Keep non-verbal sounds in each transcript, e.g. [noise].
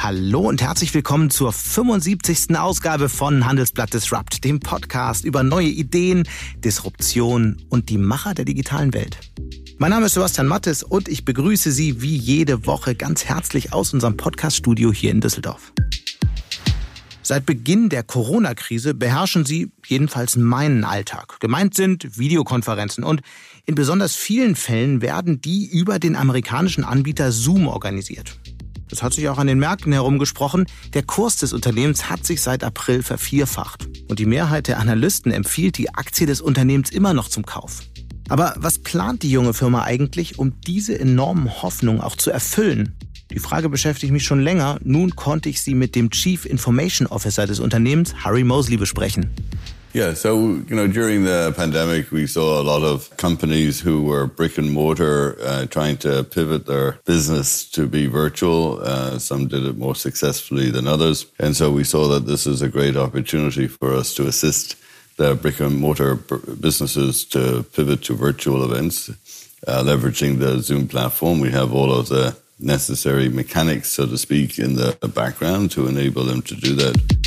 Hallo und herzlich willkommen zur 75. Ausgabe von Handelsblatt Disrupt, dem Podcast über neue Ideen, Disruption und die Macher der digitalen Welt. Mein Name ist Sebastian Mattes und ich begrüße Sie wie jede Woche ganz herzlich aus unserem Podcaststudio hier in Düsseldorf. Seit Beginn der Corona-Krise beherrschen sie jedenfalls meinen Alltag. Gemeint sind Videokonferenzen und in besonders vielen Fällen werden die über den amerikanischen Anbieter Zoom organisiert. Das hat sich auch an den Märkten herumgesprochen. Der Kurs des Unternehmens hat sich seit April vervierfacht. Und die Mehrheit der Analysten empfiehlt die Aktie des Unternehmens immer noch zum Kauf. Aber was plant die junge Firma eigentlich, um diese enormen Hoffnungen auch zu erfüllen? Die Frage beschäftigt mich schon länger. Nun konnte ich sie mit dem Chief Information Officer des Unternehmens, Harry Mosley, besprechen. Yeah, so, you know, during the pandemic, we saw a lot of companies who were brick and mortar uh, trying to pivot their business to be virtual. Uh, some did it more successfully than others. And so we saw that this is a great opportunity for us to assist the brick and mortar businesses to pivot to virtual events, uh, leveraging the Zoom platform. We have all of the necessary mechanics, so to speak, in the background to enable them to do that.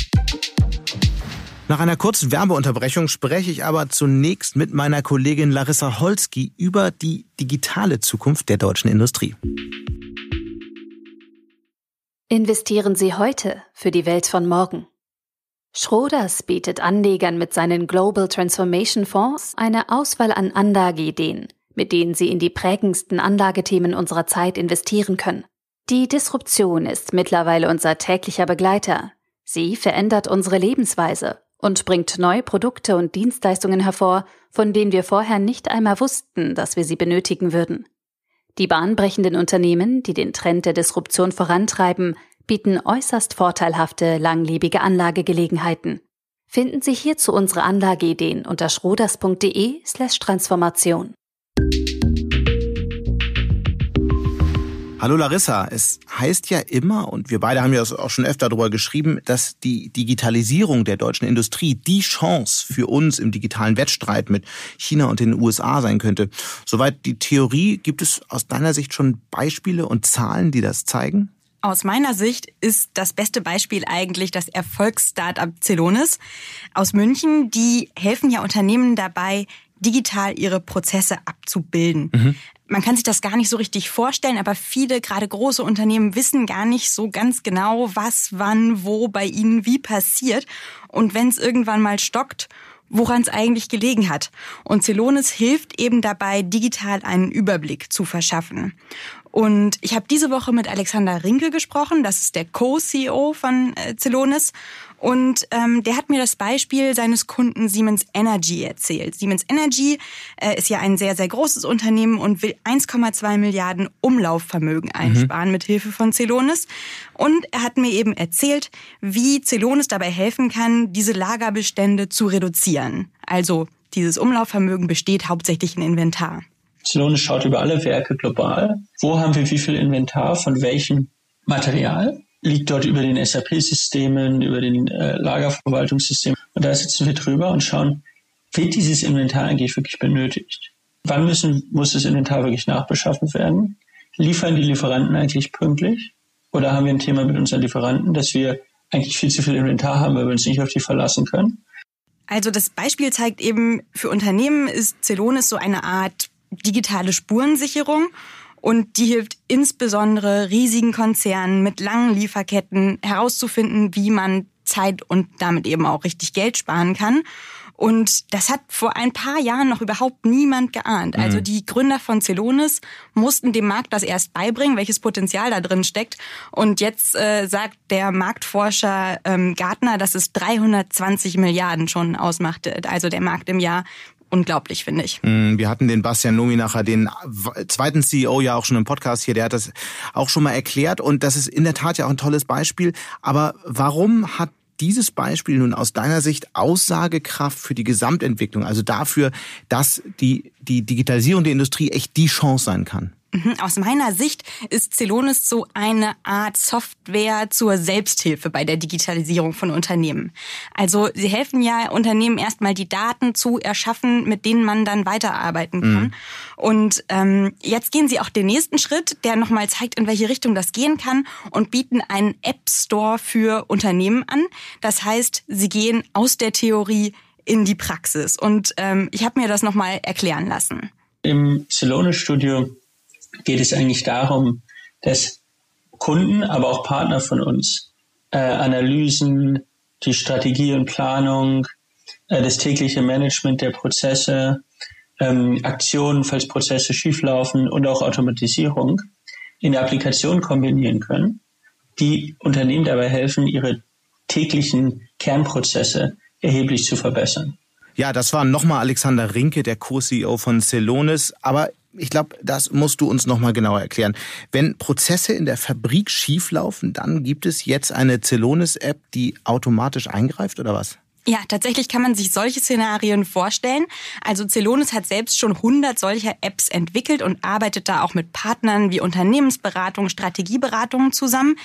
Nach einer kurzen Werbeunterbrechung spreche ich aber zunächst mit meiner Kollegin Larissa Holski über die digitale Zukunft der deutschen Industrie. Investieren Sie heute für die Welt von morgen. Schroders bietet Anlegern mit seinen Global Transformation Fonds eine Auswahl an Anlageideen, mit denen sie in die prägendsten Anlagethemen unserer Zeit investieren können. Die Disruption ist mittlerweile unser täglicher Begleiter. Sie verändert unsere Lebensweise und bringt neue Produkte und Dienstleistungen hervor, von denen wir vorher nicht einmal wussten, dass wir sie benötigen würden. Die bahnbrechenden Unternehmen, die den Trend der Disruption vorantreiben, bieten äußerst vorteilhafte, langlebige Anlagegelegenheiten. Finden Sie hierzu unsere Anlageideen unter schroders.de slash Transformation. Hallo Larissa, es heißt ja immer, und wir beide haben ja auch schon öfter darüber geschrieben, dass die Digitalisierung der deutschen Industrie die Chance für uns im digitalen Wettstreit mit China und den USA sein könnte. Soweit die Theorie, gibt es aus deiner Sicht schon Beispiele und Zahlen, die das zeigen? Aus meiner Sicht ist das beste Beispiel eigentlich das Erfolgsstartup Celonis aus München. Die helfen ja Unternehmen dabei, digital ihre Prozesse abzubilden. Mhm. Man kann sich das gar nicht so richtig vorstellen, aber viele, gerade große Unternehmen, wissen gar nicht so ganz genau, was, wann, wo bei ihnen wie passiert. Und wenn es irgendwann mal stockt, woran es eigentlich gelegen hat. Und Celonis hilft eben dabei, digital einen Überblick zu verschaffen. Und ich habe diese Woche mit Alexander Rinkel gesprochen, das ist der Co-CEO von äh, Celonis. Und ähm, der hat mir das Beispiel seines Kunden Siemens Energy erzählt. Siemens Energy äh, ist ja ein sehr, sehr großes Unternehmen und will 1,2 Milliarden Umlaufvermögen mhm. einsparen mhm. mit Hilfe von Celonis. Und er hat mir eben erzählt, wie Celonis dabei helfen kann, diese Lagerbestände zu reduzieren. Also dieses Umlaufvermögen besteht hauptsächlich in Inventar. Celonis schaut über alle Werke global. Wo haben wir wie viel Inventar von welchem Material? liegt dort über den SAP-Systemen, über den äh, Lagerverwaltungssystemen. Und da sitzen wir drüber und schauen, wird dieses Inventar eigentlich wirklich benötigt? Wann müssen, muss das Inventar wirklich nachbeschaffen werden? Liefern die Lieferanten eigentlich pünktlich? Oder haben wir ein Thema mit unseren Lieferanten, dass wir eigentlich viel zu viel Inventar haben, weil wir uns nicht auf die verlassen können? Also das Beispiel zeigt eben, für Unternehmen ist Celonis so eine Art digitale Spurensicherung. Und die hilft insbesondere riesigen Konzernen mit langen Lieferketten herauszufinden, wie man Zeit und damit eben auch richtig Geld sparen kann. Und das hat vor ein paar Jahren noch überhaupt niemand geahnt. Also mhm. die Gründer von Celonis mussten dem Markt das erst beibringen, welches Potenzial da drin steckt. Und jetzt äh, sagt der Marktforscher ähm, Gartner, dass es 320 Milliarden schon ausmachte, also der Markt im Jahr unglaublich, finde ich. Mm, wir hatten den Bastian Nominacher, den zweiten CEO ja auch schon im Podcast hier, der hat das auch schon mal erklärt und das ist in der Tat ja auch ein tolles Beispiel. Aber warum hat dieses Beispiel nun aus deiner Sicht Aussagekraft für die Gesamtentwicklung, also dafür, dass die, die Digitalisierung der Industrie echt die Chance sein kann? Mhm. Aus meiner Sicht ist Celonis so eine Art Software zur Selbsthilfe bei der Digitalisierung von Unternehmen. Also sie helfen ja Unternehmen erstmal die Daten zu erschaffen, mit denen man dann weiterarbeiten kann. Mhm. Und ähm, jetzt gehen sie auch den nächsten Schritt, der nochmal zeigt, in welche Richtung das gehen kann und bieten einen App Store für Unternehmen an. Das heißt, sie gehen aus der Theorie in die Praxis. Und ähm, ich habe mir das nochmal erklären lassen. Im Celonis-Studio geht es eigentlich darum, dass Kunden, aber auch Partner von uns äh, Analysen, die Strategie und Planung, äh, das tägliche Management der Prozesse, ähm, Aktionen, falls Prozesse schieflaufen und auch Automatisierung in der Applikation kombinieren können, die Unternehmen dabei helfen, ihre täglichen Kernprozesse erheblich zu verbessern. Ja, das war nochmal Alexander Rinke, der Co-CEO von Celonis. Aber ich glaube, das musst du uns nochmal genauer erklären. Wenn Prozesse in der Fabrik schieflaufen, dann gibt es jetzt eine Celonis-App, die automatisch eingreift oder was? Ja, tatsächlich kann man sich solche Szenarien vorstellen. Also Celonis hat selbst schon 100 solcher Apps entwickelt und arbeitet da auch mit Partnern wie Unternehmensberatung, Strategieberatungen zusammen.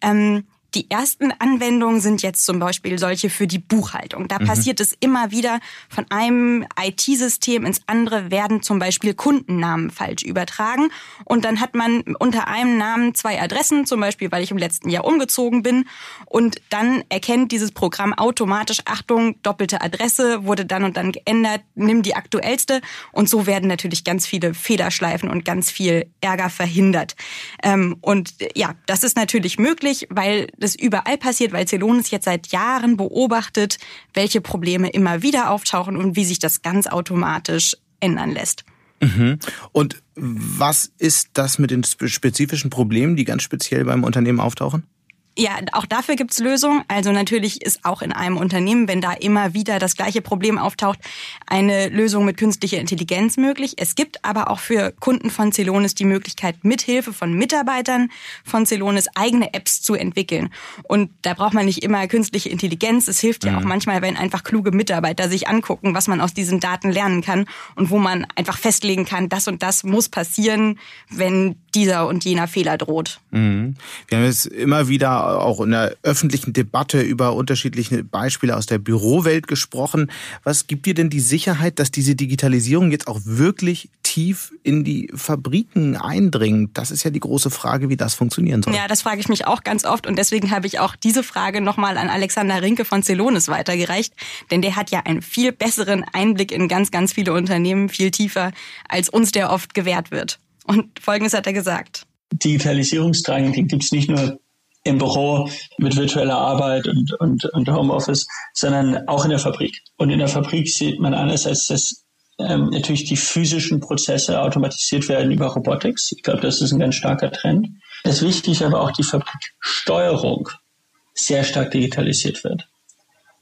Ähm, die ersten Anwendungen sind jetzt zum Beispiel solche für die Buchhaltung. Da mhm. passiert es immer wieder, von einem IT-System ins andere werden zum Beispiel Kundennamen falsch übertragen. Und dann hat man unter einem Namen zwei Adressen, zum Beispiel, weil ich im letzten Jahr umgezogen bin. Und dann erkennt dieses Programm automatisch, Achtung, doppelte Adresse wurde dann und dann geändert, nimm die aktuellste. Und so werden natürlich ganz viele Fehlerschleifen und ganz viel Ärger verhindert. Ähm, und ja, das ist natürlich möglich, weil das überall passiert, weil Celonis jetzt seit Jahren beobachtet, welche Probleme immer wieder auftauchen und wie sich das ganz automatisch ändern lässt. Mhm. Und was ist das mit den spezifischen Problemen, die ganz speziell beim Unternehmen auftauchen? Ja, auch dafür gibt's Lösungen. Also natürlich ist auch in einem Unternehmen, wenn da immer wieder das gleiche Problem auftaucht, eine Lösung mit künstlicher Intelligenz möglich. Es gibt aber auch für Kunden von Celonis die Möglichkeit, mithilfe von Mitarbeitern von Celonis eigene Apps zu entwickeln. Und da braucht man nicht immer künstliche Intelligenz. Es hilft ja mhm. auch manchmal, wenn einfach kluge Mitarbeiter sich angucken, was man aus diesen Daten lernen kann und wo man einfach festlegen kann, das und das muss passieren, wenn dieser und jener Fehler droht. Mhm. Wir haben jetzt immer wieder auch in der öffentlichen Debatte über unterschiedliche Beispiele aus der Bürowelt gesprochen. Was gibt dir denn die Sicherheit, dass diese Digitalisierung jetzt auch wirklich tief in die Fabriken eindringt? Das ist ja die große Frage, wie das funktionieren soll. Ja, das frage ich mich auch ganz oft und deswegen habe ich auch diese Frage nochmal an Alexander Rinke von Celonis weitergereicht, denn der hat ja einen viel besseren Einblick in ganz, ganz viele Unternehmen, viel tiefer, als uns der oft gewährt wird. Und Folgendes hat er gesagt. Digitalisierungsdrang, den gibt es nicht nur im Büro mit virtueller Arbeit und, und, und Homeoffice, sondern auch in der Fabrik. Und in der Fabrik sieht man einerseits, dass ähm, natürlich die physischen Prozesse automatisiert werden über Robotics. Ich glaube, das ist ein ganz starker Trend. Es ist wichtig, aber auch die Fabriksteuerung sehr stark digitalisiert wird.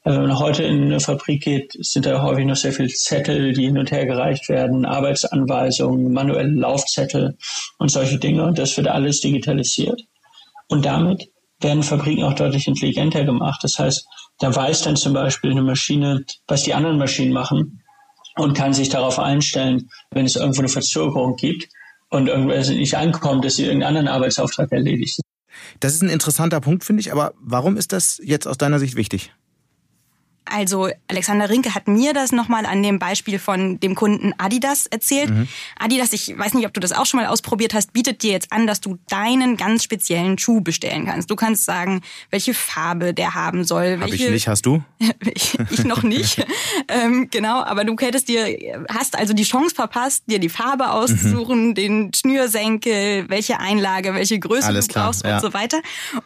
Also wenn man heute in eine Fabrik geht, sind da häufig noch sehr viele Zettel, die hin und her gereicht werden, Arbeitsanweisungen, manuelle Laufzettel und solche Dinge. Und das wird alles digitalisiert. Und damit werden Fabriken auch deutlich intelligenter gemacht. Das heißt, da weiß dann zum Beispiel eine Maschine, was die anderen Maschinen machen und kann sich darauf einstellen, wenn es irgendwo eine Verzögerung gibt und irgendwas nicht ankommt, dass sie irgendeinen anderen Arbeitsauftrag erledigt. Das ist ein interessanter Punkt, finde ich. Aber warum ist das jetzt aus deiner Sicht wichtig? Also Alexander Rinke hat mir das nochmal an dem Beispiel von dem Kunden Adidas erzählt. Mhm. Adidas, ich weiß nicht, ob du das auch schon mal ausprobiert hast, bietet dir jetzt an, dass du deinen ganz speziellen Schuh bestellen kannst. Du kannst sagen, welche Farbe der haben soll. Hab ich nicht, hast du? [laughs] ich, ich noch nicht. [laughs] ähm, genau, aber du hättest dir, hast also die Chance verpasst, dir die Farbe auszusuchen, mhm. den Schnürsenkel, welche Einlage, welche Größe Alles du brauchst ja. und so weiter.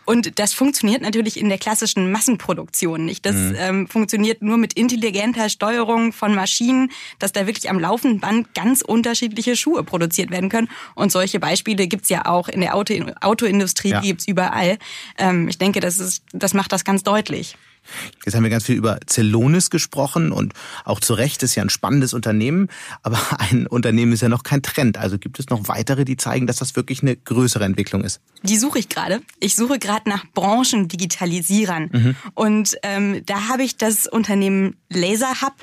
Und das funktioniert natürlich in der klassischen Massenproduktion nicht. Das mhm. ähm, funktioniert nur mit intelligenter Steuerung von Maschinen, dass da wirklich am laufenden Band ganz unterschiedliche Schuhe produziert werden können. Und solche Beispiele gibt's ja auch in der Auto Autoindustrie, ja. die gibt's überall. Ähm, ich denke, das, ist, das macht das ganz deutlich. Jetzt haben wir ganz viel über Celonis gesprochen und auch zu Recht ist ja ein spannendes Unternehmen, aber [laughs] ein Unternehmen ist ja noch kein Trend. Also gibt es noch weitere, die zeigen, dass das wirklich eine größere Entwicklung ist? Die suche ich gerade. Ich suche gerade nach Branchendigitalisierern mhm. und ähm, da habe ich das Unternehmen LaserHub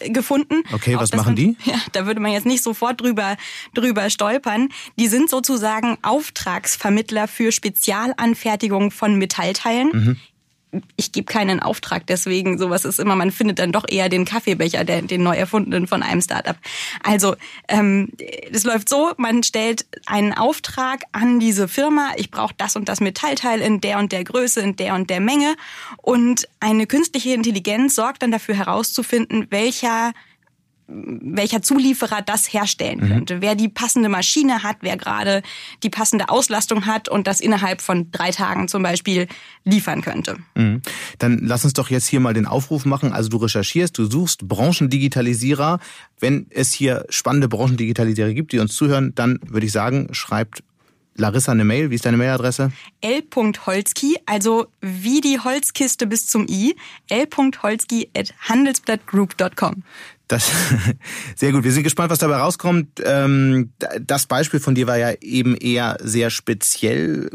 gefunden. Okay, was machen die? [laughs] Ja, da würde man jetzt nicht sofort drüber, drüber stolpern. Die sind sozusagen Auftragsvermittler für Spezialanfertigung von Metallteilen. Mhm ich gebe keinen Auftrag, deswegen sowas ist immer, man findet dann doch eher den Kaffeebecher, der, den neu erfundenen von einem Startup. Also ähm, das läuft so, man stellt einen Auftrag an diese Firma, ich brauche das und das Metallteil in der und der Größe, in der und der Menge und eine künstliche Intelligenz sorgt dann dafür herauszufinden, welcher welcher Zulieferer das herstellen mhm. könnte, wer die passende Maschine hat, wer gerade die passende Auslastung hat und das innerhalb von drei Tagen zum Beispiel liefern könnte. Mhm. Dann lass uns doch jetzt hier mal den Aufruf machen. Also du recherchierst, du suchst Branchendigitalisierer. Wenn es hier spannende Branchendigitalisierer gibt, die uns zuhören, dann würde ich sagen, schreibt Larissa eine Mail. Wie ist deine Mailadresse? l.holzki, also wie die Holzkiste bis zum i, l.holzki at handelsblattgroup.com. Das [laughs] sehr gut. Wir sind gespannt, was dabei rauskommt. Ähm, das Beispiel von dir war ja eben eher sehr speziell.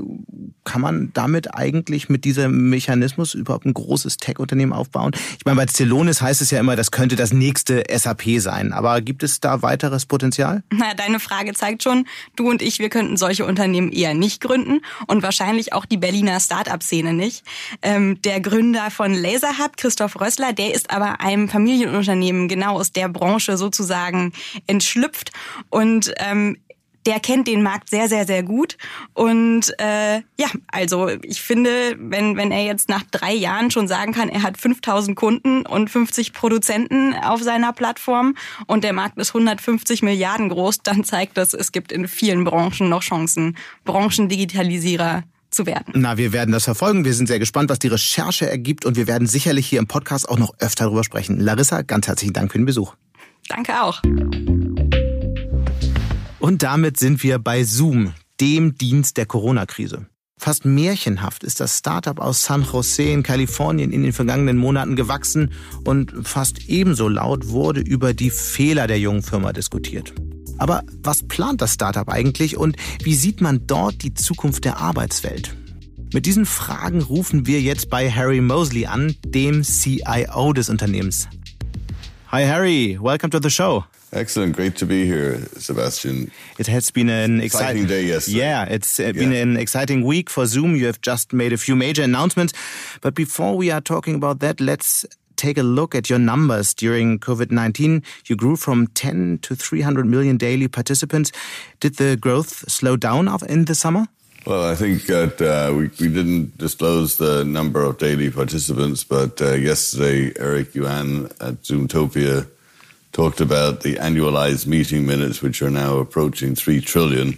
Kann man damit eigentlich mit diesem Mechanismus überhaupt ein großes Tech-Unternehmen aufbauen? Ich meine, bei Celonis heißt es ja immer, das könnte das nächste SAP sein. Aber gibt es da weiteres Potenzial? Na, deine Frage zeigt schon, du und ich, wir könnten solche Unternehmen eher nicht gründen und wahrscheinlich auch die Berliner Start-up-Szene nicht. Ähm, der Gründer von LaserHub, Christoph Rössler, der ist aber einem Familienunternehmen genau aus der Branche sozusagen entschlüpft und ähm, der kennt den Markt sehr, sehr, sehr gut. Und äh, ja, also ich finde, wenn, wenn er jetzt nach drei Jahren schon sagen kann, er hat 5000 Kunden und 50 Produzenten auf seiner Plattform und der Markt ist 150 Milliarden groß, dann zeigt das, es gibt in vielen Branchen noch Chancen, Branchendigitalisierer zu werden. Na, wir werden das verfolgen. Wir sind sehr gespannt, was die Recherche ergibt und wir werden sicherlich hier im Podcast auch noch öfter darüber sprechen. Larissa, ganz herzlichen Dank für den Besuch. Danke auch. Und damit sind wir bei Zoom, dem Dienst der Corona-Krise. Fast märchenhaft ist das Startup aus San Jose in Kalifornien in den vergangenen Monaten gewachsen und fast ebenso laut wurde über die Fehler der jungen Firma diskutiert. Aber was plant das Startup eigentlich und wie sieht man dort die Zukunft der Arbeitswelt? Mit diesen Fragen rufen wir jetzt bei Harry Mosley an, dem CIO des Unternehmens. Hi Harry, welcome to the show. Excellent, great to be here, Sebastian. It has been an exciting, exciting day yesterday. Yeah, it's uh, been yeah. an exciting week for Zoom. You have just made a few major announcements. But before we are talking about that, let's take a look at your numbers during COVID 19, you grew from 10 to 300 million daily participants. Did the growth slow down in the summer? Well, I think that uh, we, we didn't disclose the number of daily participants, but uh, yesterday Eric Yuan at Zoomtopia talked about the annualized meeting minutes, which are now approaching 3 trillion,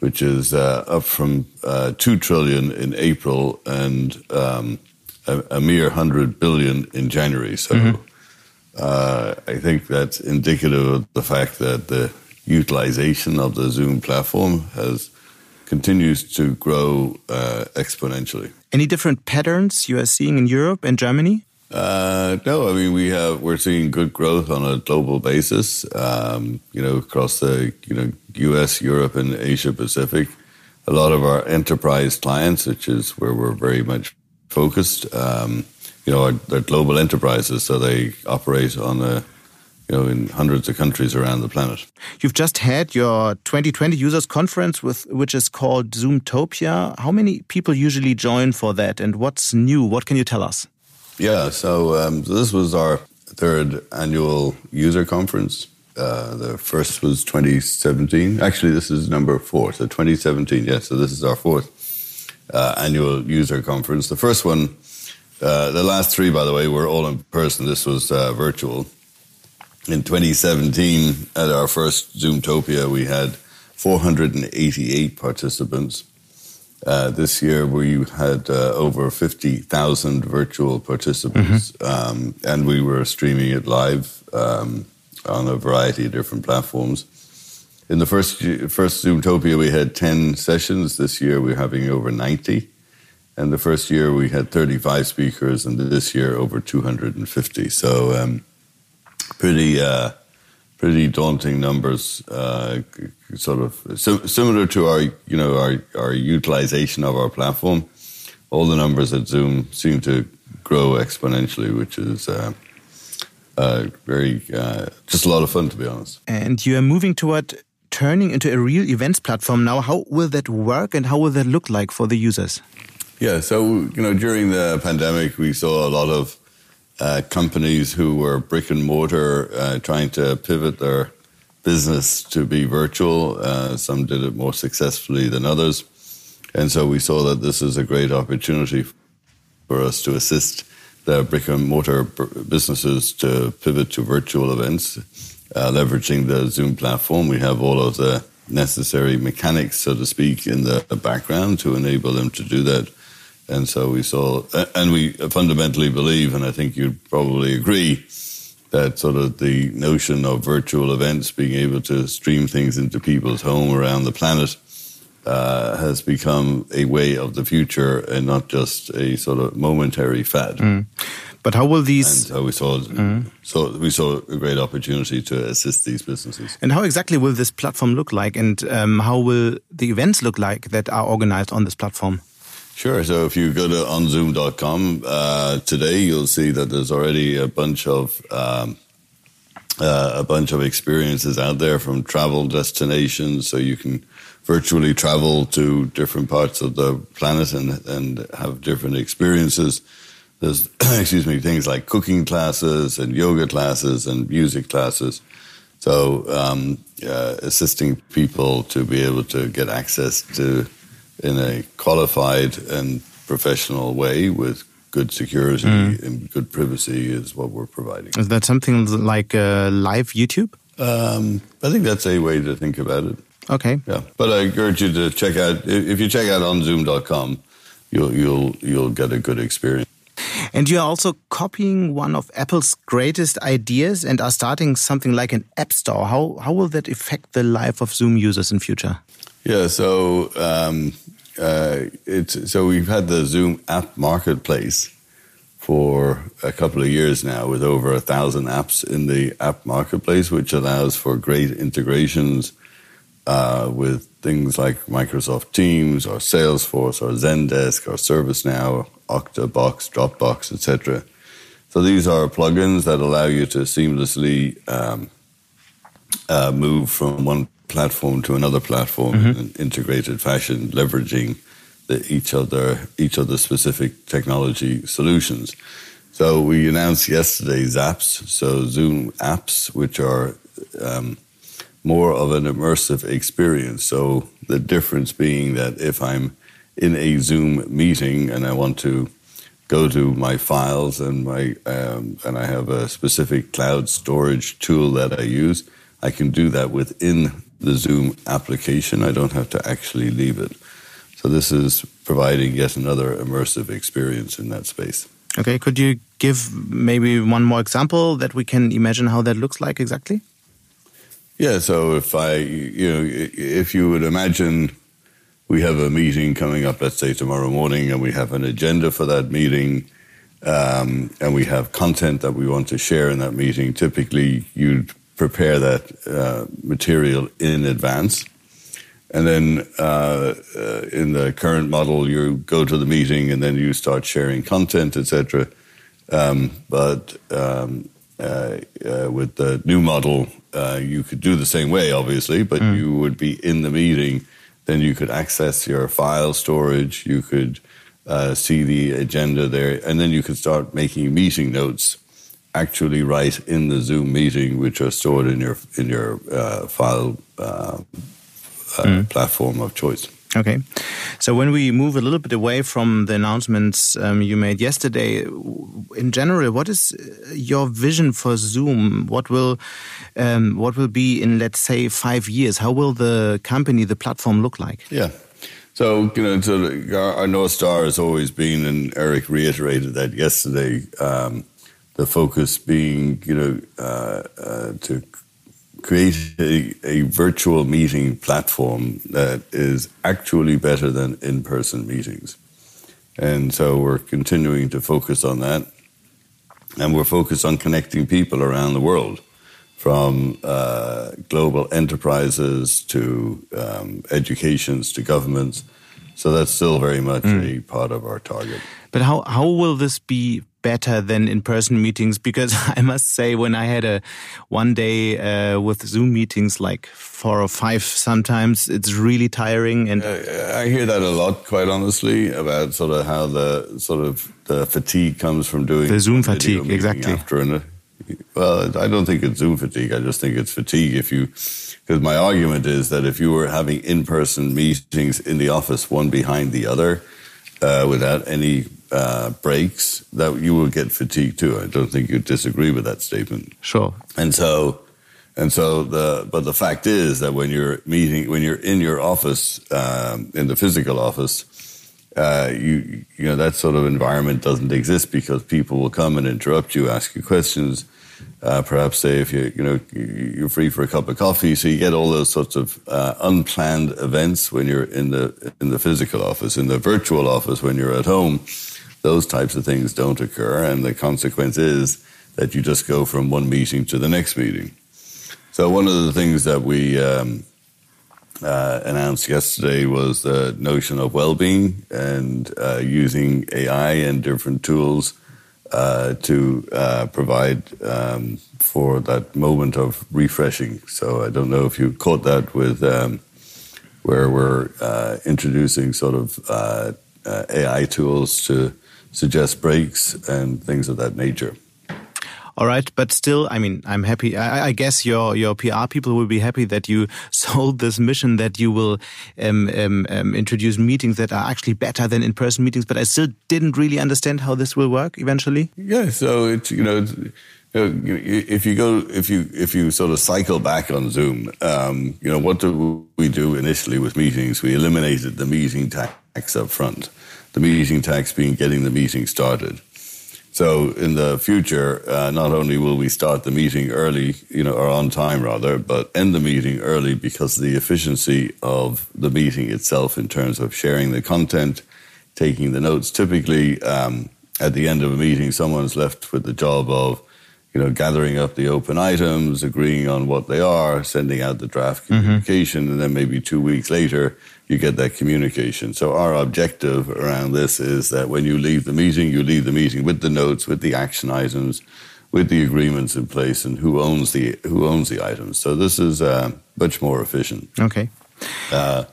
which is uh, up from uh, 2 trillion in April and um, a, a, mere 100 billion in January. So mm-hmm. uh, I think that's indicative of the fact that the utilization of the Zoom platform has continues to grow uh, exponentially. Any different patterns you are seeing in Europe and Germany? Uh, no, I mean we have we're seeing good growth on a global basis. Um, you know, across the you know U.S., Europe, and Asia Pacific. A lot of our enterprise clients, which is where we're very much focused. Um, you know, they're global enterprises, so they operate on a you know, in hundreds of countries around the planet. You've just had your 2020 users conference with which is called Zoomtopia. How many people usually join for that and what's new? What can you tell us? Yeah, so, um, this was our third annual user conference. Uh, the first was 2017. Actually, this is number four. So 2017, yes. So this is our fourth uh, annual user conference. The first one, uh, the last three, by the way, were all in person. This was uh, virtual. In 2017, at our first Zoomtopia, we had 488 participants. Uh, this year, we had uh, over 50,000 virtual participants, mm-hmm. um, and we were streaming it live um, on a variety of different platforms. In the first first Zoomtopia, we had 10 sessions. This year, we're having over 90. And the first year, we had 35 speakers, and this year, over 250. So, um, pretty uh, pretty daunting numbers. Uh, sort of so, similar to our you know our our utilization of our platform. All the numbers at Zoom seem to grow exponentially, which is uh, uh, very uh, just a lot of fun, to be honest. And you are moving toward turning into a real events platform now. How will that work, and how will that look like for the users? Yeah, so you know, during the pandemic, we saw a lot of uh, companies who were brick and mortar uh, trying to pivot their business to be virtual. Uh, some did it more successfully than others. And so we saw that this is a great opportunity for us to assist the brick and mortar businesses to pivot to virtual events, uh, leveraging the Zoom platform. We have all of the necessary mechanics, so to speak, in the background to enable them to do that. And so we saw, and we fundamentally believe, and I think you'd probably agree, that sort of the notion of virtual events, being able to stream things into people's home around the planet, uh, has become a way of the future and not just a sort of momentary fad. Mm. But how will these? And so we saw, mm. so we saw a great opportunity to assist these businesses. And how exactly will this platform look like, and um, how will the events look like that are organized on this platform? Sure. So if you go to onzoom.com uh, today, you'll see that there's already a bunch of um, uh, a bunch of experiences out there from travel destinations, so you can virtually travel to different parts of the planet and and have different experiences. There's [clears throat] excuse me things like cooking classes and yoga classes and music classes. So um, uh, assisting people to be able to get access to in a qualified and professional way with good security mm. and good privacy is what we're providing. Is that something like uh, live YouTube? Um, I think that's a way to think about it. Okay. Yeah, but I encourage you to check out. If you check out onzoom.com, you'll you'll you'll get a good experience. And you are also copying one of Apple's greatest ideas and are starting something like an app store. How how will that affect the life of Zoom users in future? Yeah, so um, uh, it's so we've had the Zoom app marketplace for a couple of years now, with over a thousand apps in the app marketplace, which allows for great integrations uh, with things like Microsoft Teams or Salesforce or Zendesk or ServiceNow, Octabox, Dropbox, etc. So these are plugins that allow you to seamlessly um, uh, move from one platform to another platform mm-hmm. in an integrated fashion, leveraging the, each other each other specific technology solutions. So we announced yesterday Zapps, so Zoom apps, which are um, more of an immersive experience. So the difference being that if I'm in a Zoom meeting and I want to go to my files and my um, and I have a specific cloud storage tool that I use, I can do that within the Zoom application. I don't have to actually leave it. So this is providing yet another immersive experience in that space. Okay, could you give maybe one more example that we can imagine how that looks like exactly? Yeah, so if I, you know, if you would imagine we have a meeting coming up, let's say tomorrow morning, and we have an agenda for that meeting, um, and we have content that we want to share in that meeting, typically you'd prepare that uh, material in advance. And then uh, uh, in the current model, you go to the meeting and then you start sharing content, etc. Um, but um, uh, uh, with the new model, uh, you could do the same way, obviously, but mm. you would be in the meeting. Then you could access your file storage. You could see the agenda there, and then you could start making meeting notes actually write in the Zoom meeting, which are stored in your in your uh, file uh, uh, mm. platform of choice. Okay, so when we move a little bit away from the announcements um, you made yesterday, in general, what is uh, your vision for Zoom? What will um, what will be in let's say five years? How will the company, the platform, look like? Yeah. So, you know, so our, our North Star has always been, and Eric reiterated that yesterday, um, the focus being, you know, uh, uh, to create a, a, virtual meeting platform that is actually better than in-person meetings. And so we're continuing to focus on that. And we're focused on connecting people around the world from uh, global enterprises to um, educations to governments So that's still very much mm. a part of our target. But how, how will this be better than in-person meetings? Because [laughs] I must say, when I had a one day uh, with Zoom meetings, like four or five, sometimes it's really tiring. And uh, I hear that a lot, quite honestly, about sort of how the sort of the fatigue comes from doing the Zoom fatigue, exactly. After an, well, I don't think it's Zoom fatigue. I just think it's fatigue. If you, because my argument is that if you were having in-person meetings in the office, one behind the other, uh, without any uh, breaks, that you will get fatigue too. I don't think you disagree with that statement. Sure. And so, and so the but the fact is that when you're meeting, when you're in your office, um, in the physical office, uh, you you know that sort of environment doesn't exist because people will come and interrupt you, ask you questions. Uh, perhaps say if you you know you're free for a cup of coffee, so you get all those sorts of uh, unplanned events when you're in the in the physical office. In the virtual office, when you're at home, those types of things don't occur, and the consequence is that you just go from one meeting to the next meeting. So one of the things that we um, uh, announced yesterday was the notion of well-being and uh, using AI and different tools uh, to uh, provide um, for that moment of refreshing. So I don't know if you caught that with um, where we're uh, introducing sort of uh, AI tools to suggest breaks and things of that nature. All right, but still, I mean, I'm happy. I, I, guess your your PR people will be happy that you [laughs] sold this mission that you will um, um, um, introduce meetings that are actually better than in person meetings. But I still didn't really understand how this will work eventually. Yeah, so it's you know. if you go, if you if you sort of cycle back on Zoom, um, you know what do we do initially with meetings? We eliminated the meeting tax up front. The meeting tax being getting the meeting started. So in the future, uh, not only will we start the meeting early, you know, or on time rather, but end the meeting early because the efficiency of the meeting itself in terms of sharing the content, taking the notes. Typically, um, at the end of a meeting, someone's left with the job of, you know, gathering up the open items, agreeing on what they are, sending out the draft mm-hmm. communication, mm-hmm. and then maybe two weeks later, you get that communication. So our objective around this is that when you leave the meeting, you leave the meeting with the notes, with the action items, with the agreements in place, and who owns the who owns the items. So this is uh, much more efficient. Okay. Uh,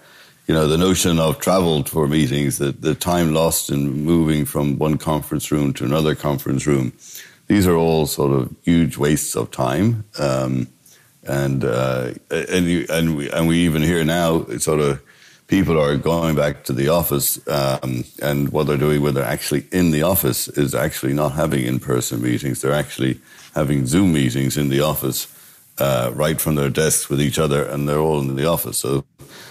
you know, the notion of travel for meetings, the, the time lost in moving from one conference room to another conference room, these are all sort of huge wastes of time. Um, and uh, and you, and we and we even hear now sort of people are going back to the office, um, and what they're doing when they're actually in the office is actually not having in-person meetings. They're actually having Zoom meetings in the office, uh, right from their desks with each other, and they're all in the office. So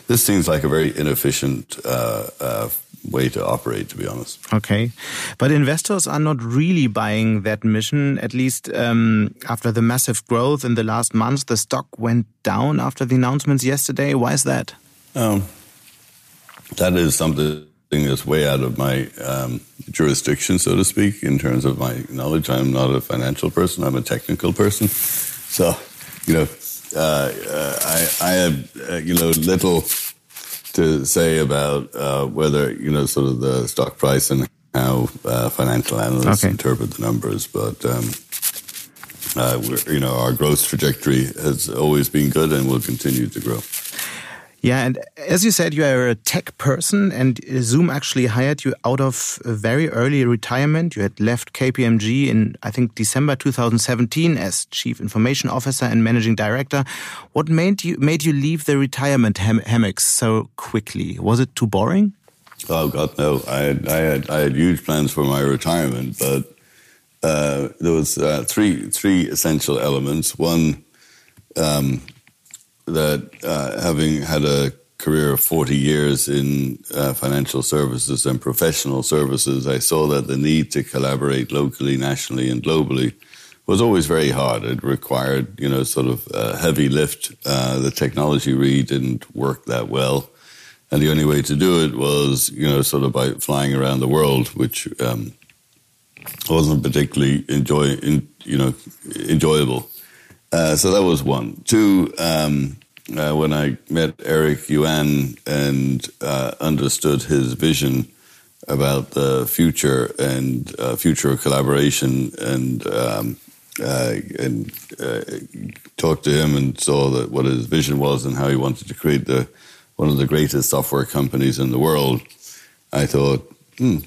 this seems like a very inefficient uh, uh, way to operate, to be honest. Okay. But investors are not really buying that mission, at least um, after the massive growth in the last months. The stock went down after the announcements yesterday. Why is that? Um, that is something that's way out of my um, jurisdiction, so to speak, in terms of my knowledge. I'm not a financial person; I'm a technical person. So, you know, uh, uh, I, I have uh, you know little to say about uh, whether you know sort of the stock price and how uh, financial analysts okay. interpret the numbers, but. Um, uh, you know, our growth trajectory has always been good and will continue to grow. Yeah, and as you said, you are a tech person, and Zoom actually hired you out of very early retirement. You had left KPMG in, I think, December 2017 as Chief Information Officer and Managing Director. What made you made you leave the retirement ham hammocks so quickly? Was it too boring? Oh God, no! I had I had I had huge plans for my retirement, but uh, there was uh, three three essential elements. One. Um, that uh, having had a career of 40 years in uh, financial services and professional services, I saw that the need to collaborate locally, nationally, and globally was always very hard. It required, you know, sort of a heavy lift. Uh, the technology really didn't work that well. And the only way to do it was, you know, sort of by flying around the world, which um, wasn't particularly enjoy, in, you know, enjoyable. Uh, so that was one. Two, um, uh, when I met Eric Yuan and uh, understood his vision about the future and uh, future collaboration and um, uh, and talked to him and saw that what his vision was and how he wanted to create the one of the greatest software companies in the world. I thought, hmm,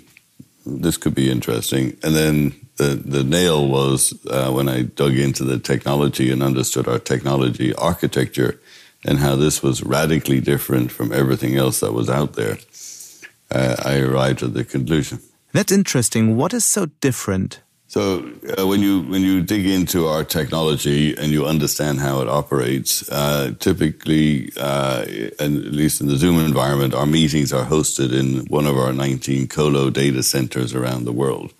this could be interesting. And then the, the nail was uh, when I dug into the technology and understood our technology architecture and how this was radically different from everything else that was out there. Uh, I arrived at the conclusion. That's interesting. What is so different? So uh, when you when you dig into our technology and you understand how it operates, uh, typically, uh, and at least in the Zoom environment, our meetings are hosted in one of our 19 colo data centers around the world.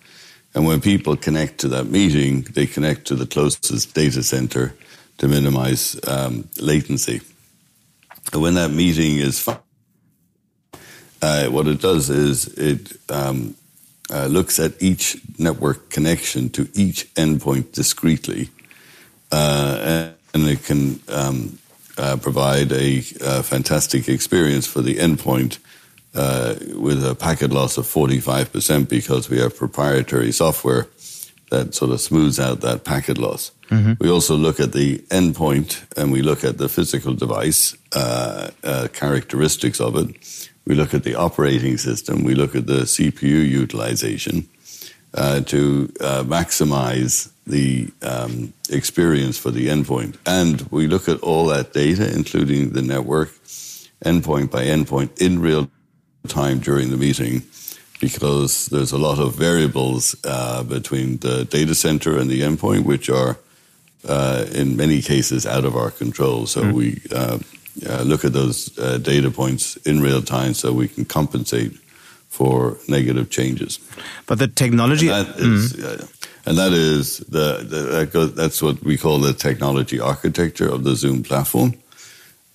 And when people connect to that meeting, they connect to the closest data center to minimize um, latency. And when that meeting is, uh, what it does is it um, uh, looks at each network connection to each endpoint discretely, uh, and it can um, uh, provide a, a, fantastic experience for the endpoint uh, with a packet loss of 45% because we have proprietary software that sort of smooths out that packet loss. Mm-hmm. We also look at the endpoint and we look at the physical device uh, uh, characteristics of it we look at the operating system, we look at the CPU utilization uh, to uh, maximize the um, experience for the endpoint. And we look at all that data, including the network, endpoint by endpoint, in real time during the meeting, because there's a lot of variables uh, between the data center and the endpoint, which are uh, in many cases out of our control. So mm. we uh, uh, look at those uh, data points in real time so we can compensate for negative changes. But the technology, and that is, mm-hmm. uh, and that is the, the that goes, that's what we call the technology architecture of the Zoom platform.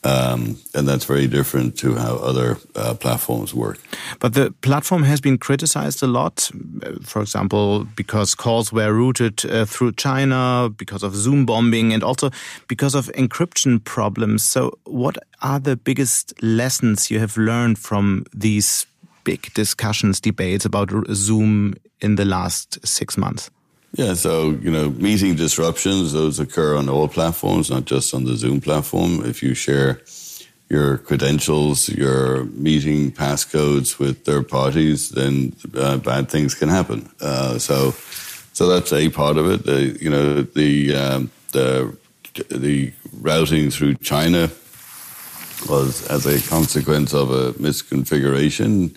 Um, and that's very different to how other uh, platforms work. But the platform has been criticized a lot, for example, because calls were routed uh, through China, because of Zoom bombing, and also because of encryption problems. So, what are the biggest lessons you have learned from these big discussions, debates about Zoom in the last six months? Yeah, so, you know, meeting disruptions, those occur on all platforms, not just on the Zoom platform. If you share your credentials, your meeting passcodes with third parties, then uh, bad things can happen. Uh, so, so that's a part of it. The, you know, the um, the the routing through China was as a consequence of a misconfiguration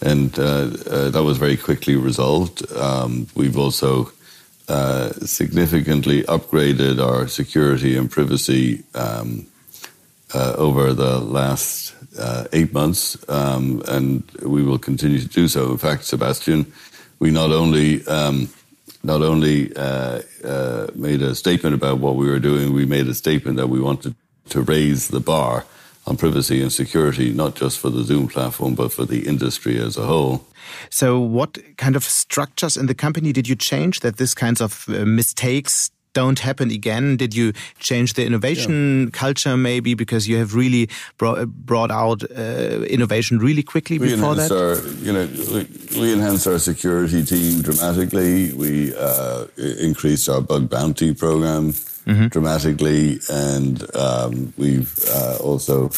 and uh, uh, that was very quickly resolved. Um, we've also uh, significantly upgraded our security and privacy um, uh, over the last uh, eight months, um, and we will continue to do so. In fact, Sebastian, we not only um, not only uh, made a statement about what we were doing, we made a statement that we wanted to raise the bar on privacy and security, not just for the Zoom platform, but for the industry as a whole. So, what kind of structures in the company did you change that these kinds of uh, mistakes don't happen again? Did you change the innovation yeah. culture maybe because you have really brought, brought out uh, innovation really quickly we before that? Our, you know, we, we, enhanced our security team dramatically. We uh, increased our bug bounty program mm-hmm. dramatically, and um, we've uh, also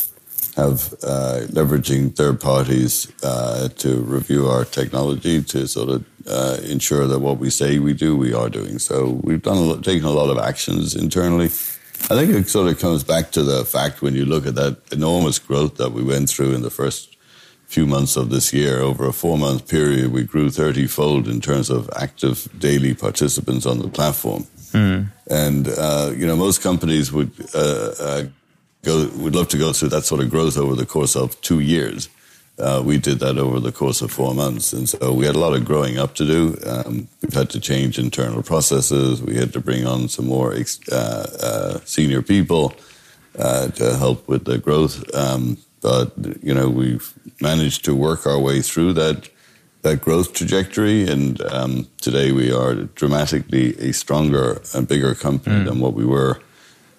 have uh, leveraging third parties uh, to review our technology to sort of uh, ensure that what we say we do, we are doing. So we've done a lot, taken a lot of actions internally. I think it sort of comes back to the fact when you look at that enormous growth that we went through in the first few months of this year, over a four month period, we grew 30 fold in terms of active daily participants on the platform. Mm. And uh, you know, most companies would uh, uh, go would love to go through that sort of growth over the course of two years. Uh, we did that over the course of four months, and so we had a lot of growing up to do. Um, we've had to change internal processes. We had to bring on some more ex- uh, uh, senior people to help with the growth. Um, but you know, we've managed to work our way through that that growth trajectory. And um, today we are dramatically a stronger and bigger company mm. than what we were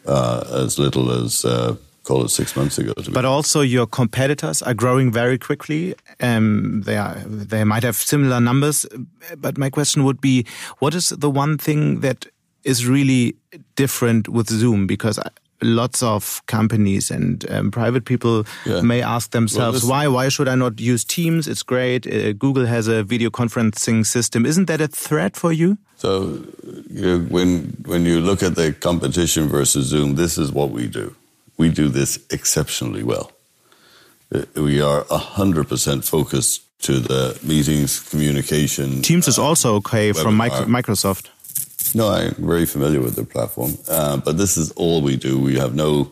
uh, as little as uh, call it six months ago. But also, your competitors are growing very quickly. Um, they are they might have similar numbers, but my question would be, what is the one thing that is really different with Zoom? Because lots of companies and um, private people yeah. may ask themselves well, why why should I not use Teams? It's great. Uh, Google has a video conferencing system. Isn't that a threat for you? So you know, when when you look at the competition versus Zoom, this is what we do. We do this exceptionally well. Uh, we are hundred percent focused to the meetings, communication. Teams is also okay from Microsoft. No, I'm very familiar with the platform, uh, but this is all we do. We have no,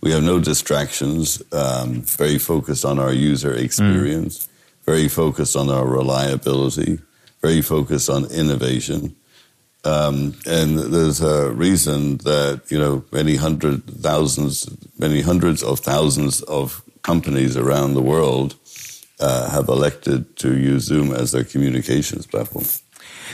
we have no distractions. Um, very focused on our user experience. Mm. Very focused on our reliability. Very focused on innovation. Um, and there's a reason that you know many hundred thousands, many hundreds of thousands of companies around the world uh, have elected to use Zoom as their communications platform.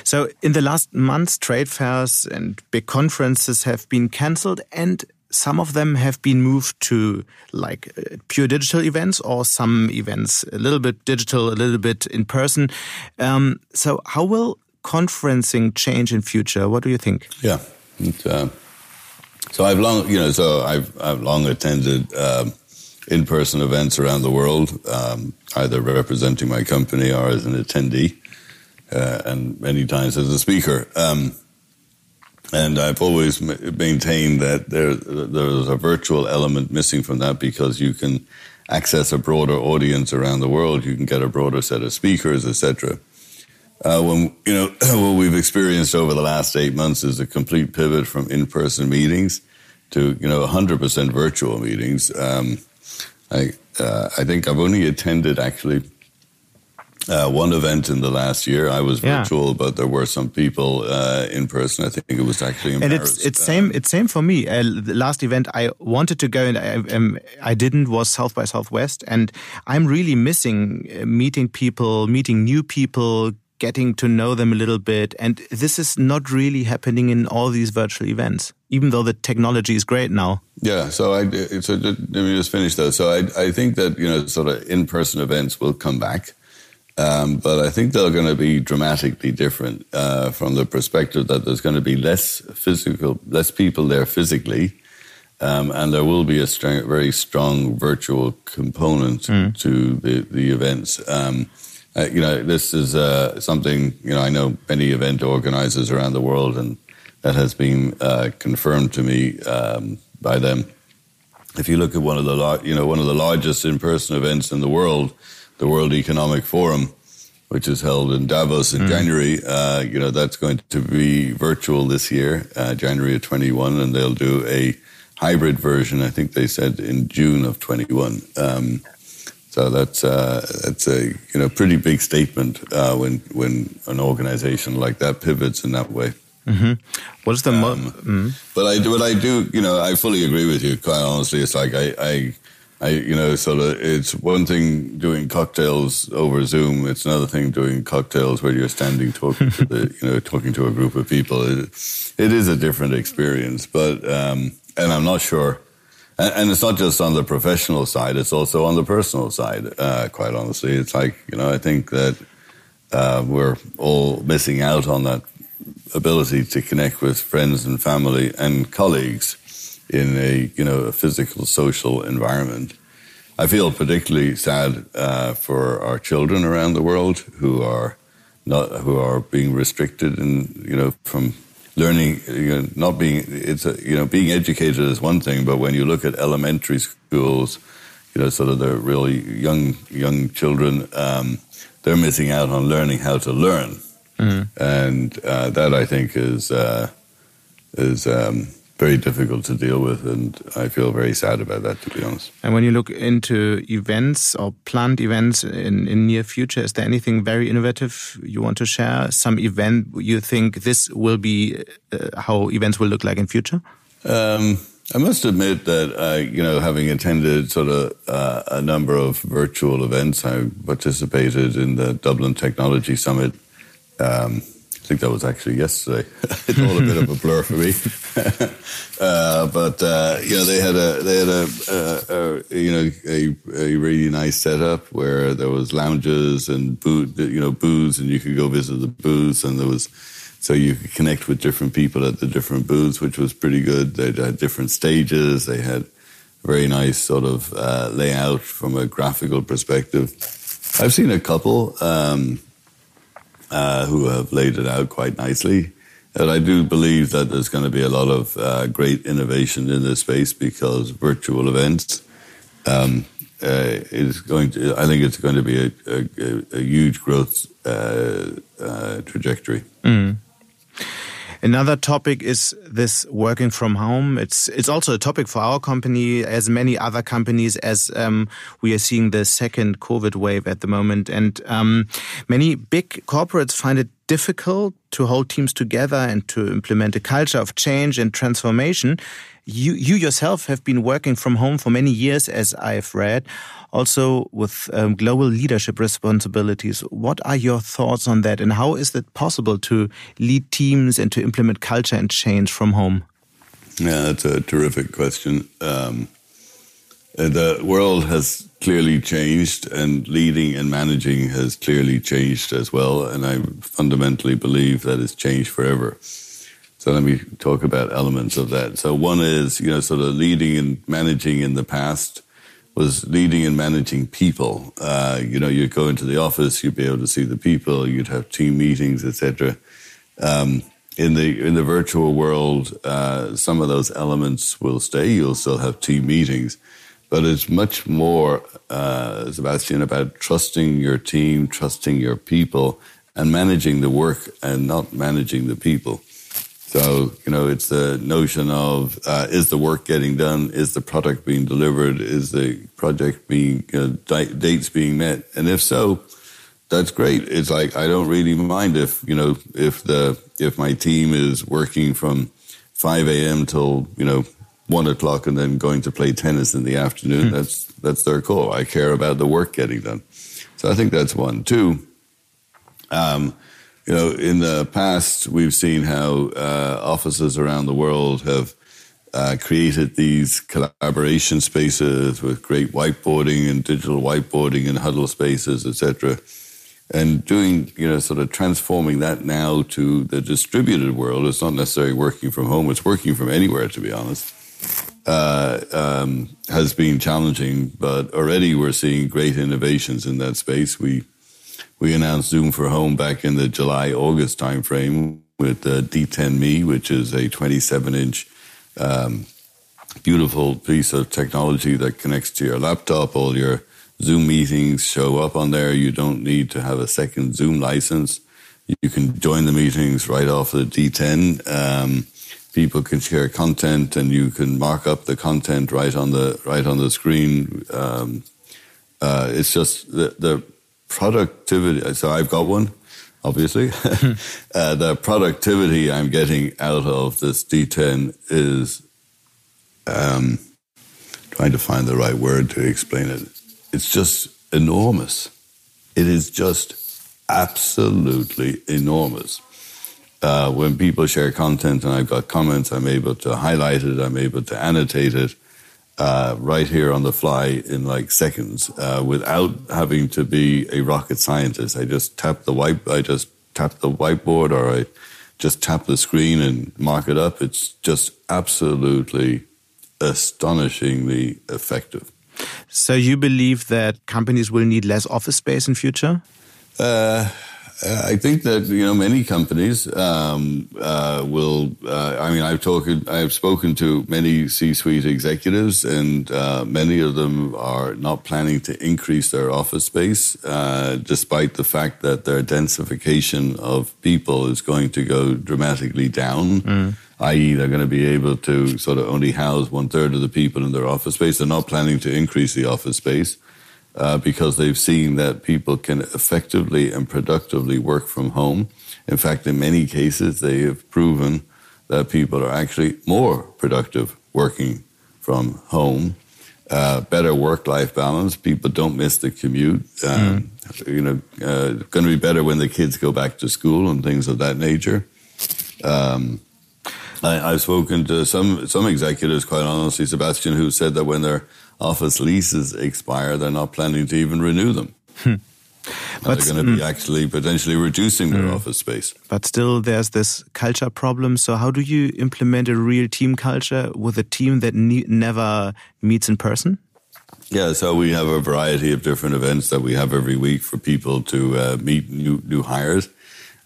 So, in the last months, trade fairs and big conferences have been cancelled, and some of them have been moved to like uh, pure digital events or some events a little bit digital, a little bit in person. Um, so, how will conferencing change in future? What do you think? Yeah. uh, so I've long, you know, so I've I've long attended um, in-person events around the world, um, either representing my company or as an attendee uh, and many times as a speaker. Um, and I've always maintained that there there's a virtual element missing from that because you can access a broader audience around the world. You can get a broader set of speakers, etc. Uh, when you know [clears throat] what we've experienced over the last eight months is a complete pivot from in-person meetings to you know 100% virtual meetings. Um, I uh, I think I've only attended actually uh, one event in the last year. I was virtual, yeah. but there were some people uh, in person. I think it was actually in and Paris. it's it's uh, same it's same for me. Uh, the last event I wanted to go and I, um, I didn't was South by Southwest, and I'm really missing uh, meeting people, meeting new people, getting to know them a little bit. And this is not really happening in all these virtual events, even though the technology is great now. Yeah. So I so let me just finish though. So I I think that you know sort of in person events will come back. Um, but I think they're going to be dramatically different uh, from the perspective that there's going to be less physical, less people there physically, um, and there will be a strong, very strong virtual component mm. to the the events. Um, uh, you know, this is uh, something you know. I know many event organizers around the world, and that has been uh, confirmed to me um, by them. If you look at one of the you know one of the largest in person events in the world the World Economic Forum, which is held in Davos in mm. January. Uh, you know, that's going to be virtual this year, uh, January of 21, and they'll do a hybrid version, I think they said in June of 21. Um, so that's uh, that's a you know pretty big statement uh, when when an organization like that pivots in that way. Mm-hmm. What is the mo- um, mm-hmm. But I do what I do. You know, I fully agree with you. Quite honestly, it's like I, I I, you know, of, it's one thing doing cocktails over Zoom. It's another thing doing cocktails where you're standing talking to the, [laughs] you know, talking to a group of people. It, it is a different experience, but, um, and I'm not sure. And, and, it's not just on the professional side; it's also on the personal side. Uh, quite honestly, it's like you know, I think that uh, we're all missing out on that ability to connect with friends and family and colleagues in a you know a physical social environment. I feel particularly sad uh, for our children around the world who are not who are being restricted and you know from learning you know, not being it's a, you know being educated is one thing but when you look at elementary schools you know sort of the really young young children um, they're missing out on learning how to learn mm-hmm. and uh, that I think is uh, is um, very difficult to deal with, and I feel very sad about that, to be honest. And when you look into events or planned events in, in near future, is there anything very innovative you want to share? Some event you think this will be uh, how events will look like in future? Um, I must admit that I, you know, having attended sort of uh, a number of virtual events, I participated in the Dublin Technology Summit. Um, I think that was actually yesterday. [laughs] it's all a bit of a blur for me. [laughs] uh, but uh, yeah, they had a they had a, a, a, you know a, a really nice setup where there was lounges and boot you know booths, and you could go visit the booths, and there was so you could connect with different people at the different booths, which was pretty good. They had different stages. They had a very nice sort of uh, layout from a graphical perspective. I've seen a couple. Um, uh, who have laid it out quite nicely. And I do believe that there's going to be a lot of uh, great innovation in this space because virtual events um, uh, is going to. I think it's going to be a, a, a huge growth uh, uh, trajectory. Mm. Another topic is this working from home. It's it's also a topic for our company, as many other companies, as um, we are seeing the second COVID wave at the moment, and um, many big corporates find it difficult to hold teams together and to implement a culture of change and transformation. You you yourself have been working from home for many years, as I've read also with um, global leadership responsibilities. What are your thoughts on that, and how is it possible to lead teams and to implement culture and change from home? Yeah, that's a terrific question. Um, the world has clearly changed, and leading and managing has clearly changed as well. And I fundamentally believe that it's changed forever. So let me talk about elements of that. So one is, you know, sort of leading and managing in the past was leading and managing people. Uh, you know, you'd go into the office, you'd be able to see the people, you'd have team meetings, etc. Um, in the in the virtual world, uh, some of those elements will stay. You'll still have team meetings, but it's much more, uh, Sebastian, about trusting your team, trusting your people, and managing the work and not managing the people. So, you know, it's the notion of uh, is the work getting done? Is the product being delivered? Is the project being, you know, di- dates being met? And if so, that's great. It's like, I don't really mind if, you know, if the, if my team is working from 5 a.m. till, you know, one o'clock and then going to play tennis in the afternoon. Hmm. That's, that's their call. I care about the work getting done. So I think that's one. Two, um, you know, in the past, we've seen how uh, offices around the world have uh, created these collaboration spaces with great whiteboarding and digital whiteboarding and huddle spaces, etc. And doing, you know, sort of transforming that now to the distributed world. It's not necessarily working from home; it's working from anywhere, to be honest. Uh, um, has been challenging, but already we're seeing great innovations in that space. We we announced Zoom for Home back in the July August timeframe with the DTEN ME, which is a 27 inch um, beautiful piece of technology that connects to your laptop. All your Zoom meetings show up on there. You don't need to have a second Zoom license. You can join the meetings right off the DTEN. Um, people can share content, and you can mark up the content right on the right on the screen. Um, uh, it's just the, the productivity. So I've got one, obviously. [laughs] uh, the productivity I'm getting out of this DTEN is um, trying to find the right word to explain it. It's just enormous. It is just absolutely enormous. Uh, when people share content and I've got comments, I'm able to highlight it, I'm able to annotate it uh, right here on the fly in like seconds uh, without having to be a rocket scientist. I just tap the white, I just tap the whiteboard, or I just tap the screen and mark it up. It's just absolutely astonishingly effective. So you believe that companies will need less office space in future? Uh, uh, I think that you know many companies um, uh, will. Uh, I mean, I've talked. I've spoken to many C-suite executives, and uh, many of them are not planning to increase their office space, uh, despite the fact that their densification of people is going to go dramatically down. Mm. I.e., they're going to be able to sort of only house one third of the people in their office space. They're not planning to increase the office space uh, because they've seen that people can effectively and productively work from home. In fact, in many cases, they have proven that people are actually more productive working from home. uh, better work-life balance. People don't miss the commute. Um, mm. You know, uh, going to be better when the kids go back to school and things of that nature. Um, I, have spoken to some some executives, quite honestly, Sebastian, who said that when their office leases expire, they're not planning to even renew them. Hmm. But they're going to be mm. actually potentially reducing their mm. office space. But still, there's this culture problem. So, how do you implement a real team culture with a team that ne never meets in person? Yeah, so we have a variety of different events that we have every week for people to uh, meet new new hires.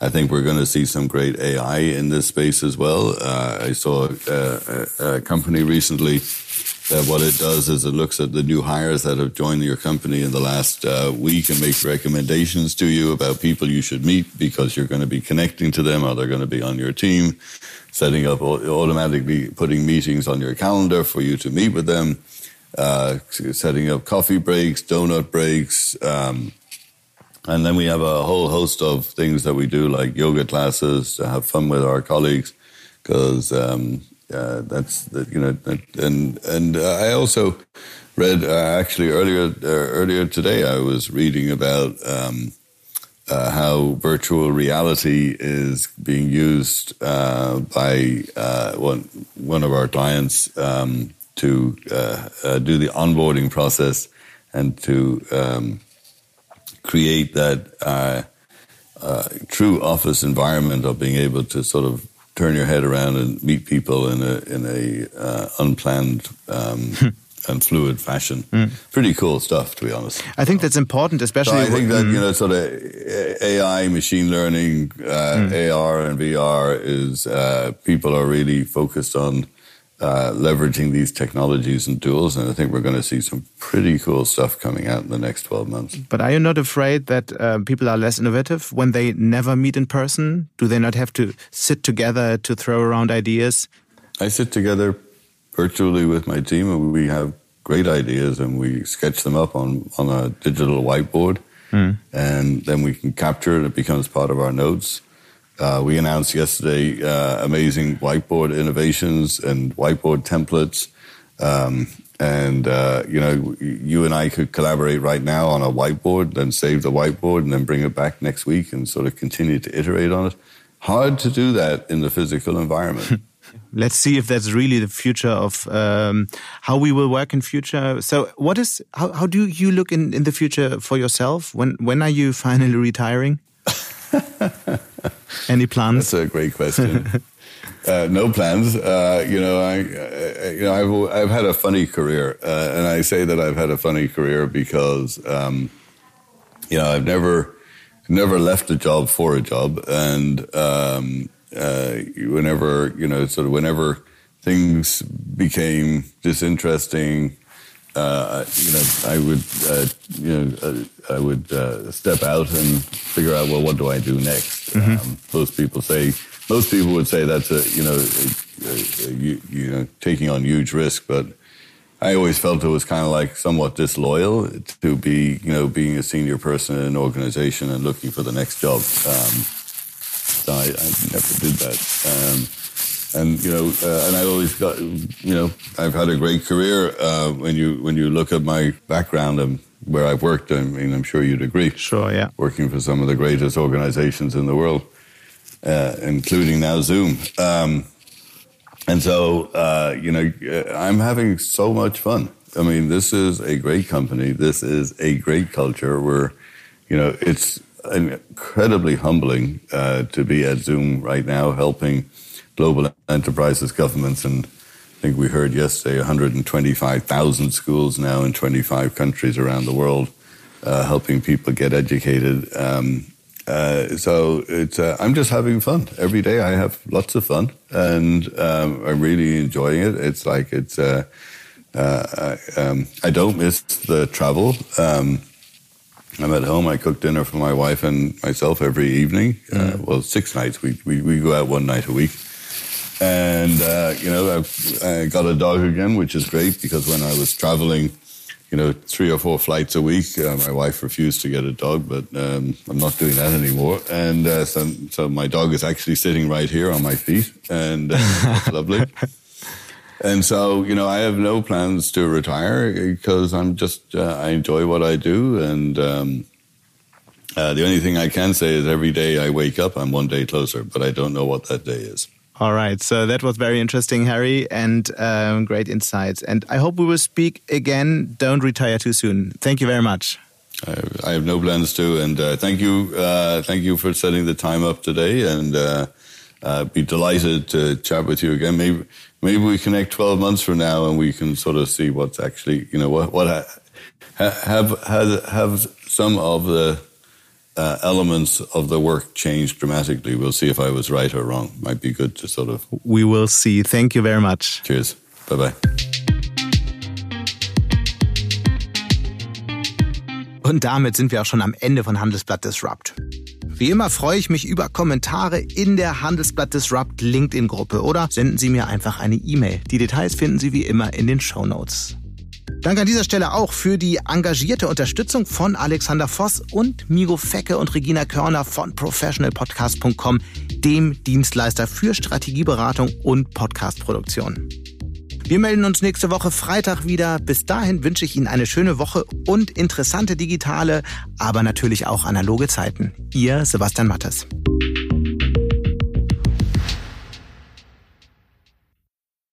I think we're going to see some great AI in this space as well. Uh, I saw a, a, a company recently that what it does is it looks at the new hires that have joined your company in the last uh, week and makes recommendations to you about people you should meet because you're going to be connecting to them or they're going to be on your team, setting up automatically putting meetings on your calendar for you to meet with them, uh, setting up coffee breaks, donut breaks. Um, and then we have a whole host of things that we do, like yoga classes to have fun with our colleagues, because um, uh, that's the, you know, and and uh, I also read uh, actually earlier uh, earlier today I was reading about um, uh, how virtual reality is being used by one one of our clients um, to do the onboarding process and to um, create that. true office environment of being able to sort of turn your head around and meet people in a in a uh, unplanned um, hmm. and fluid fashion. Mm. Pretty cool stuff, to be honest. I think that's important, especially. So I think that you know, sort of AI, machine learning, uh, mm. AR, and VR is uh, people are really focused on uh, leveraging these technologies and tools. And I think we're going to see some pretty cool stuff coming out in the next 12 months. But are you not afraid that uh, people are less innovative when they never meet in person? Do they not have to sit together to throw around ideas? I sit together virtually with my team and we have great ideas and we sketch them up on, on a digital whiteboard. Mm. And then we can capture it. It becomes part of our notes. Uh, we announced yesterday uh, amazing whiteboard innovations and whiteboard templates. Um, and, uh, you know, you and I could collaborate right now on a whiteboard, then save the whiteboard and then bring it back next week and sort of continue to iterate on it. Hard to do that in the physical environment. [laughs] Let's see if that's really the future of um, how we will work in future. So, what is how, how do you look in, in the future for yourself? When when are you finally retiring? [laughs] [laughs] Any plans? That's a great question. [laughs] uh, no plans. Uh, you know, I, uh, you know, I've I've had a funny career, uh, and I say that I've had a funny career because, um, you know, I've never never left a job for a job, and um, uh, whenever you know, sort of whenever things became disinteresting uh, you know, I would, uh, you know, uh, I would uh, step out and figure out, well, what do I do next? Mm-hmm. Um, most people say, most people would say that's a, you know, a, a, a, you, you know, taking on huge risk, but I always felt it was kind of like somewhat disloyal to be, you know, being a senior person in an organization and looking for the next job. Um, so I, I, never did that. Um, and you know, uh, and I always got, you know, I've had a great career. Uh, when you when you look at my background and where I've worked, I mean, I'm sure you'd agree. Sure, yeah. Working for some of the greatest organizations in the world, uh, including now Zoom. Um, and so, uh, you know, uh, I'm having so much fun. I mean, this is a great company. This is a great culture. Where, you know, it's incredibly humbling uh, to be at Zoom right now, helping global enterprises, governments, and I think we heard yesterday 125,000 schools now in 25 countries around the world, uh, helping people get educated. Um, uh, so it's uh, I'm just having fun every day. I have lots of fun, and um, I'm really enjoying it. It's like it's. Uh, uh, um, I don't miss the travel. Um, I'm at home. I cook dinner for my wife and myself every evening. Mm. well, six nights. We, we we go out one night a week and, uh, you know, I've I got a dog again, which is great because when I was traveling, you know, three or four flights a week, uh, my wife refused to get a dog, but um, I'm not doing that anymore. And uh, so, so my dog is actually sitting right here on my feet, and uh, lovely. [laughs] And so, you know, I have no plans to retire because I'm just, uh, I enjoy what I do. And um, uh, the only thing I can say is every day I wake up, I'm one day closer, but I don't know what that day is. All right. So that was very interesting, Harry, and um, great insights. And I hope we will speak again. Don't retire too soon. Thank you very much. I, have no plans to, and uh, thank you, uh, thank you for setting the time up today, and uh, uh be delighted to chat with you again. Maybe, maybe we connect twelve months from now, and we can sort of see what's actually, you know, what what have have have some of the uh, elements of the work changed dramatically. We'll see if I was right or wrong. Might be good to sort of. We will see. Thank you very much. Cheers. Bye bye. Und damit sind wir auch schon am Ende von Handelsblatt Disrupt. Wie immer freue ich mich über Kommentare in der Handelsblatt Disrupt LinkedIn-Gruppe oder senden Sie mir einfach eine E-Mail. Die Details finden Sie wie immer in den Show Notes. Danke an dieser Stelle auch für die engagierte Unterstützung von Alexander Voss und Migo Fecke und Regina Körner von professionalpodcast.com, dem Dienstleister für Strategieberatung und Podcastproduktion. Wir melden uns nächste Woche Freitag wieder. Bis dahin wünsche ich Ihnen eine schöne Woche und interessante digitale, aber natürlich auch analoge Zeiten. Ihr Sebastian Mattes.